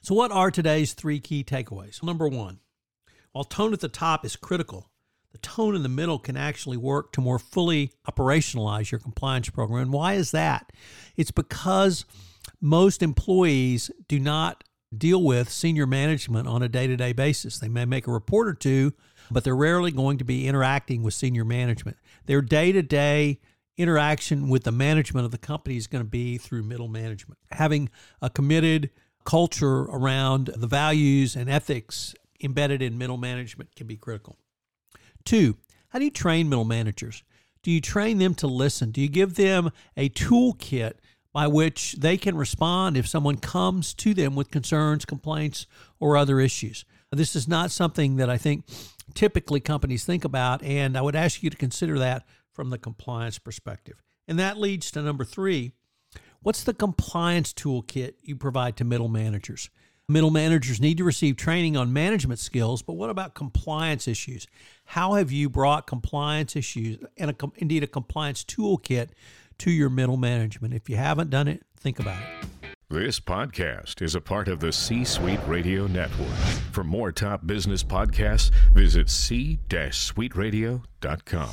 So, what are today's three key takeaways? Number one, while tone at the top is critical, the tone in the middle can actually work to more fully operationalize your compliance program. And why is that? It's because most employees do not deal with senior management on a day to day basis. They may make a report or two, but they're rarely going to be interacting with senior management. Their day to day interaction with the management of the company is going to be through middle management. Having a committed culture around the values and ethics embedded in middle management can be critical. Two, how do you train middle managers? Do you train them to listen? Do you give them a toolkit by which they can respond if someone comes to them with concerns, complaints, or other issues. This is not something that I think typically companies think about, and I would ask you to consider that from the compliance perspective. And that leads to number three what's the compliance toolkit you provide to middle managers? Middle managers need to receive training on management skills, but what about compliance issues? How have you brought compliance issues and a, indeed a compliance toolkit to your middle management. If you haven't done it, think about it. This podcast is a part of the C Suite Radio Network. For more top business podcasts, visit c-suiteradio.com.